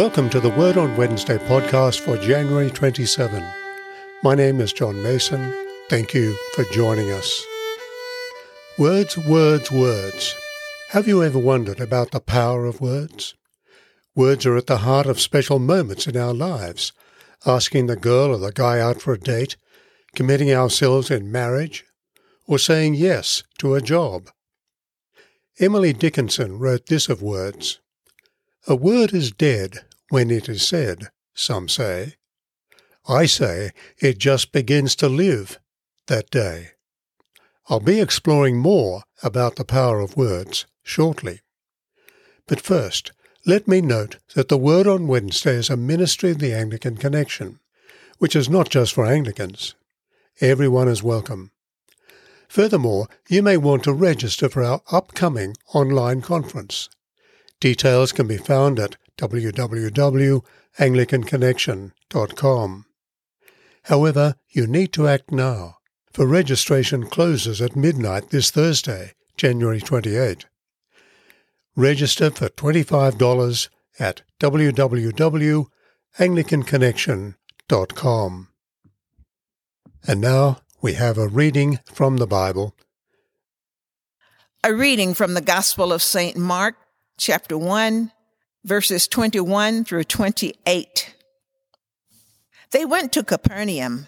Welcome to the Word on Wednesday podcast for January 27. My name is John Mason. Thank you for joining us. Words, words, words. Have you ever wondered about the power of words? Words are at the heart of special moments in our lives, asking the girl or the guy out for a date, committing ourselves in marriage, or saying yes to a job. Emily Dickinson wrote this of words A word is dead when it is said, some say. I say it just begins to live that day. I'll be exploring more about the power of words shortly. But first, let me note that the Word on Wednesday is a ministry of the Anglican Connection, which is not just for Anglicans. Everyone is welcome. Furthermore, you may want to register for our upcoming online conference. Details can be found at www.anglicanconnection.com. However, you need to act now, for registration closes at midnight this Thursday, January 28. Register for $25 at www.anglicanconnection.com. And now we have a reading from the Bible. A reading from the Gospel of St. Mark, chapter 1, verses 21 through 28. They went to Capernaum,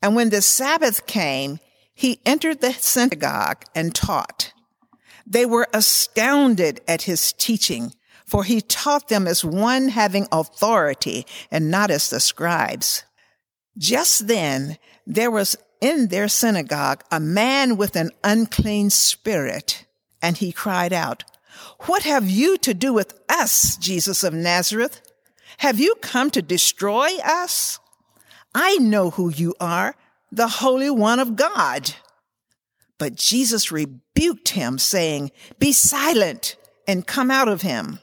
and when the Sabbath came, he entered the synagogue and taught. They were astounded at his teaching, for he taught them as one having authority and not as the scribes. Just then, there was in their synagogue a man with an unclean spirit, and he cried out, What have you to do with us, Jesus of Nazareth? Have you come to destroy us? I know who you are, the Holy One of God. But Jesus rebuked him, saying, Be silent and come out of him.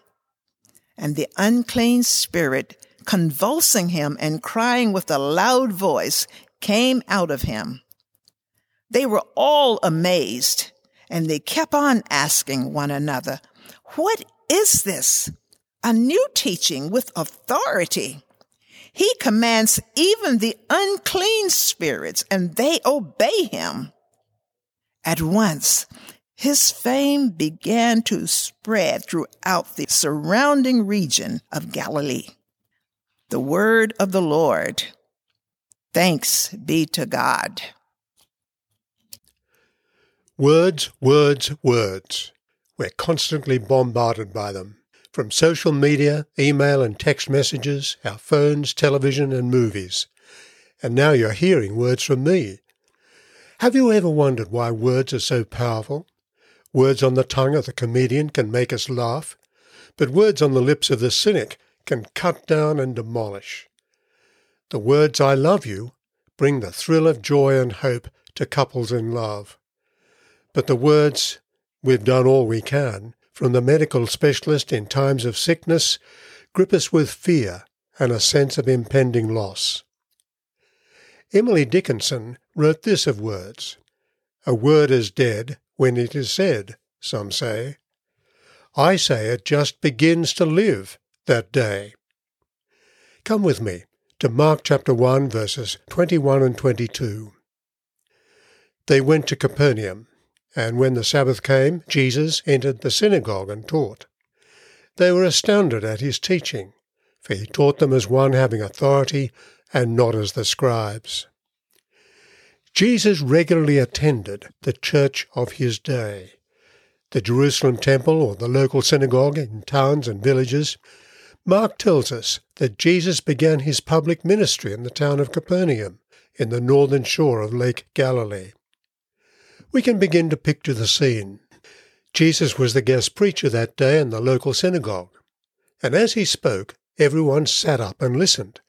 And the unclean spirit, convulsing him and crying with a loud voice, came out of him. They were all amazed, and they kept on asking one another, What is this? A new teaching with authority. He commands even the unclean spirits, and they obey him. At once, his fame began to spread throughout the surrounding region of Galilee. The word of the Lord. Thanks be to God. Words, words, words. We're constantly bombarded by them. From social media, email and text messages, our phones, television and movies. And now you're hearing words from me. Have you ever wondered why words are so powerful? Words on the tongue of the comedian can make us laugh, but words on the lips of the cynic can cut down and demolish. The words I love you bring the thrill of joy and hope to couples in love. But the words we've done all we can from the medical specialist in times of sickness grip us with fear and a sense of impending loss. Emily Dickinson wrote this of words A word is dead when it is said, some say. I say it just begins to live that day. Come with me to Mark chapter 1, verses 21 and 22. They went to Capernaum, and when the Sabbath came, Jesus entered the synagogue and taught. They were astounded at his teaching, for he taught them as one having authority and not as the scribes. Jesus regularly attended the church of his day. The Jerusalem temple or the local synagogue in towns and villages. Mark tells us that Jesus began his public ministry in the town of Capernaum, in the northern shore of Lake Galilee. We can begin to picture the scene. Jesus was the guest preacher that day in the local synagogue, and as he spoke, everyone sat up and listened,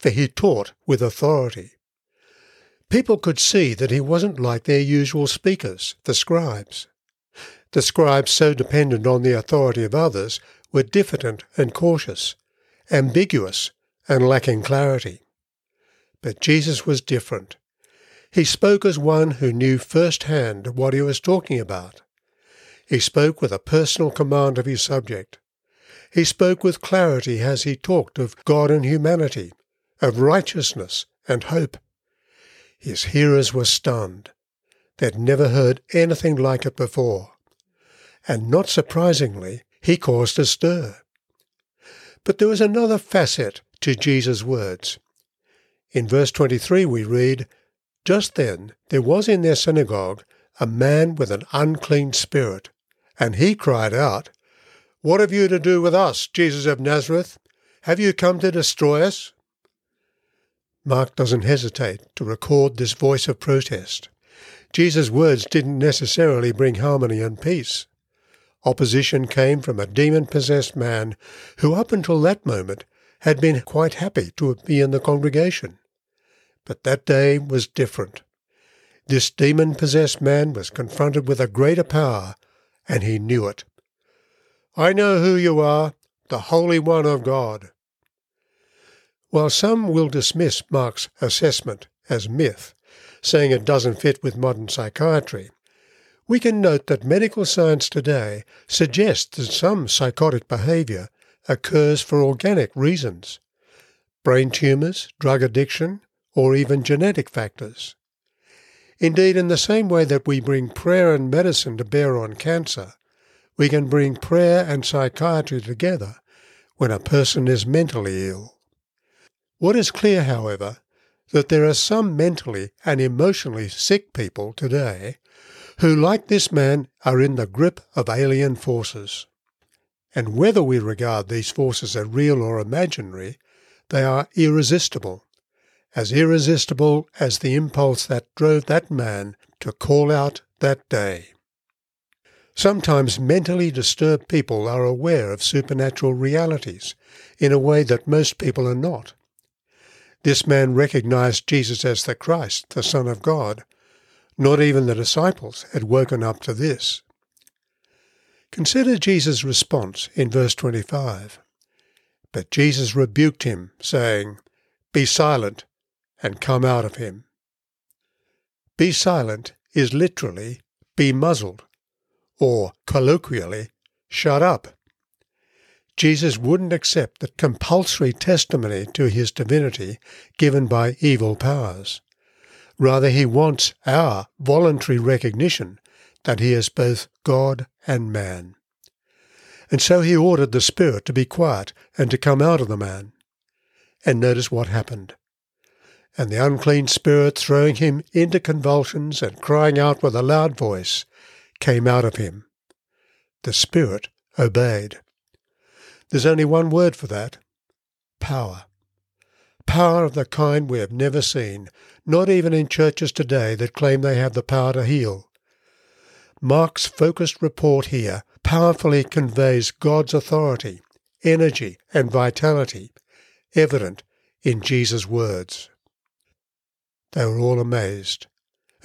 for he taught with authority. People could see that he wasn't like their usual speakers, the scribes. The scribes, so dependent on the authority of others, were diffident and cautious, ambiguous and lacking clarity. But Jesus was different. He spoke as one who knew firsthand what he was talking about. He spoke with a personal command of his subject. He spoke with clarity as he talked of God and humanity, of righteousness and hope. His hearers were stunned. They'd never heard anything like it before. And not surprisingly, he caused a stir. But there was another facet to Jesus' words. In verse 23 we read, Just then there was in their synagogue a man with an unclean spirit, and he cried out, What have you to do with us, Jesus of Nazareth? Have you come to destroy us? Mark doesn't hesitate to record this voice of protest. Jesus' words didn't necessarily bring harmony and peace. Opposition came from a demon possessed man who, up until that moment, had been quite happy to be in the congregation. But that day was different. This demon possessed man was confronted with a greater power, and he knew it. I know who you are, the Holy One of God. While some will dismiss Mark's assessment as myth, saying it doesn't fit with modern psychiatry, we can note that medical science today suggests that some psychotic behaviour occurs for organic reasons brain tumours, drug addiction, or even genetic factors. Indeed, in the same way that we bring prayer and medicine to bear on cancer, we can bring prayer and psychiatry together when a person is mentally ill. What is clear, however, that there are some mentally and emotionally sick people today who, like this man, are in the grip of alien forces. And whether we regard these forces as real or imaginary, they are irresistible, as irresistible as the impulse that drove that man to call out that day. Sometimes mentally disturbed people are aware of supernatural realities in a way that most people are not. This man recognized Jesus as the Christ, the Son of God, not even the disciples had woken up to this. Consider Jesus' response in verse 25. But Jesus rebuked him, saying, Be silent and come out of him. Be silent is literally be muzzled, or colloquially, shut up. Jesus wouldn't accept the compulsory testimony to his divinity given by evil powers. Rather, he wants our voluntary recognition that he is both God and man. And so he ordered the spirit to be quiet and to come out of the man. And notice what happened. And the unclean spirit, throwing him into convulsions and crying out with a loud voice, came out of him. The spirit obeyed. There's only one word for that power power of the kind we have never seen, not even in churches today that claim they have the power to heal. Mark's focused report here powerfully conveys God's authority, energy, and vitality, evident in Jesus' words. They were all amazed,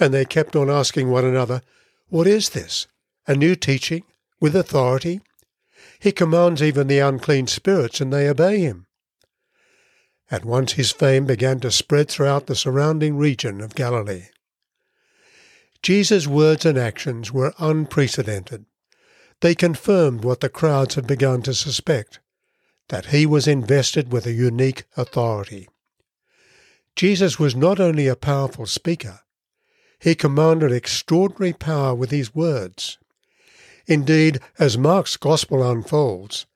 and they kept on asking one another, What is this? A new teaching with authority? He commands even the unclean spirits, and they obey him. At once his fame began to spread throughout the surrounding region of Galilee. Jesus' words and actions were unprecedented. They confirmed what the crowds had begun to suspect that he was invested with a unique authority. Jesus was not only a powerful speaker, he commanded extraordinary power with his words. Indeed, as Mark's Gospel unfolds,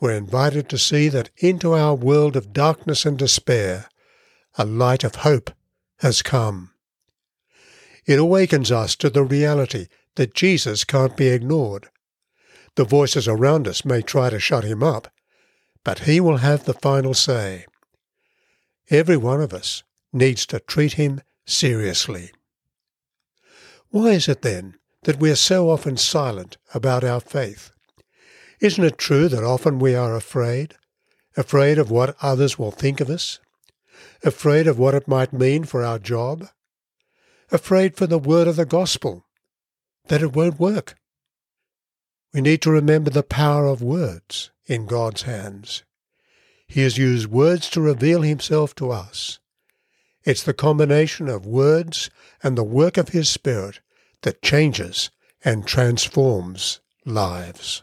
we're invited to see that into our world of darkness and despair, a light of hope has come. It awakens us to the reality that Jesus can't be ignored. The voices around us may try to shut him up, but he will have the final say. Every one of us needs to treat him seriously. Why is it then that we are so often silent about our faith? Isn't it true that often we are afraid? Afraid of what others will think of us? Afraid of what it might mean for our job? Afraid for the word of the gospel, that it won't work? We need to remember the power of words in God's hands. He has used words to reveal himself to us. It's the combination of words and the work of his Spirit that changes and transforms lives.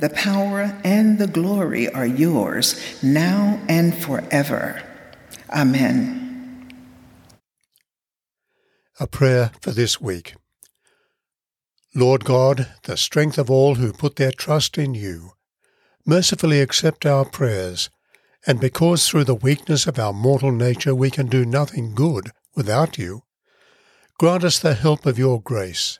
the power, and the glory are yours, now and forever. Amen. A prayer for this week. Lord God, the strength of all who put their trust in you, mercifully accept our prayers, and because through the weakness of our mortal nature we can do nothing good without you, grant us the help of your grace,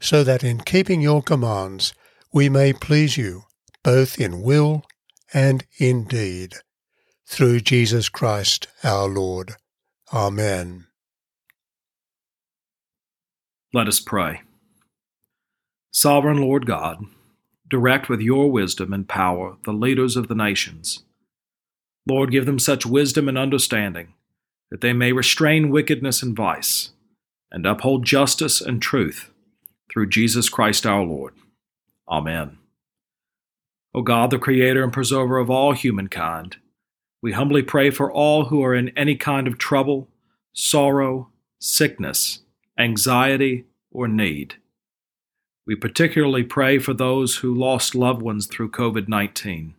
so that in keeping your commands we may please you, both in will and in deed. Through Jesus Christ our Lord. Amen. Let us pray. Sovereign Lord God, direct with your wisdom and power the leaders of the nations. Lord, give them such wisdom and understanding that they may restrain wickedness and vice, and uphold justice and truth through Jesus Christ our Lord. Amen. O God, the Creator and Preserver of all humankind, we humbly pray for all who are in any kind of trouble, sorrow, sickness, anxiety, or need we particularly pray for those who lost loved ones through COVID 19.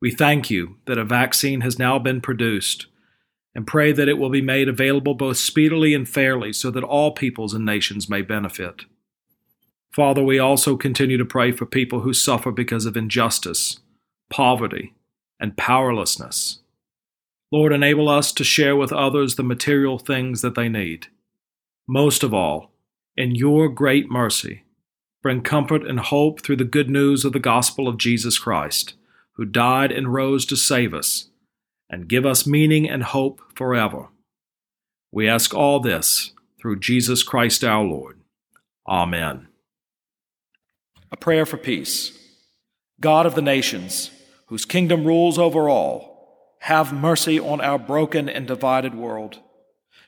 We thank you that a vaccine has now been produced and pray that it will be made available both speedily and fairly so that all peoples and nations may benefit. Father, we also continue to pray for people who suffer because of injustice, poverty, and powerlessness. Lord, enable us to share with others the material things that they need. Most of all, in your great mercy, bring comfort and hope through the good news of the gospel of Jesus Christ, who died and rose to save us, and give us meaning and hope forever. We ask all this through Jesus Christ our Lord. Amen. A prayer for peace. God of the nations, whose kingdom rules over all, have mercy on our broken and divided world.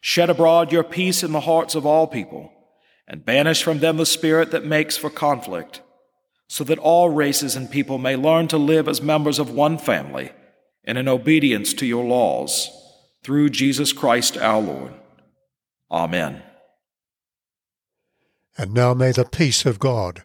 Shed abroad your peace in the hearts of all people and banish from them the spirit that makes for conflict, so that all races and people may learn to live as members of one family and in obedience to your laws, through Jesus Christ our Lord. Amen. And now may the peace of God,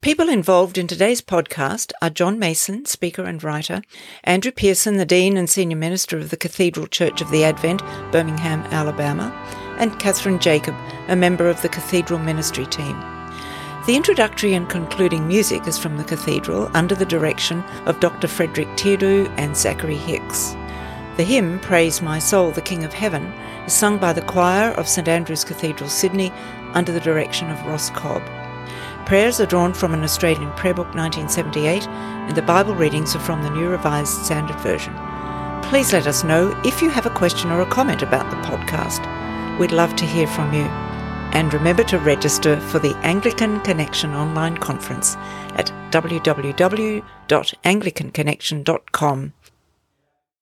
People involved in today's podcast are John Mason, speaker and writer, Andrew Pearson, the Dean and Senior Minister of the Cathedral Church of the Advent, Birmingham, Alabama, and Catherine Jacob, a member of the Cathedral Ministry team. The introductory and concluding music is from the cathedral under the direction of Dr. Frederick Teardo and Zachary Hicks. The hymn, Praise My Soul, the King of Heaven, is sung by the choir of St Andrew's Cathedral, Sydney, under the direction of Ross Cobb. Prayers are drawn from an Australian Prayer Book 1978, and the Bible readings are from the New Revised Standard Version. Please let us know if you have a question or a comment about the podcast. We'd love to hear from you. And remember to register for the Anglican Connection online conference at www.anglicanconnection.com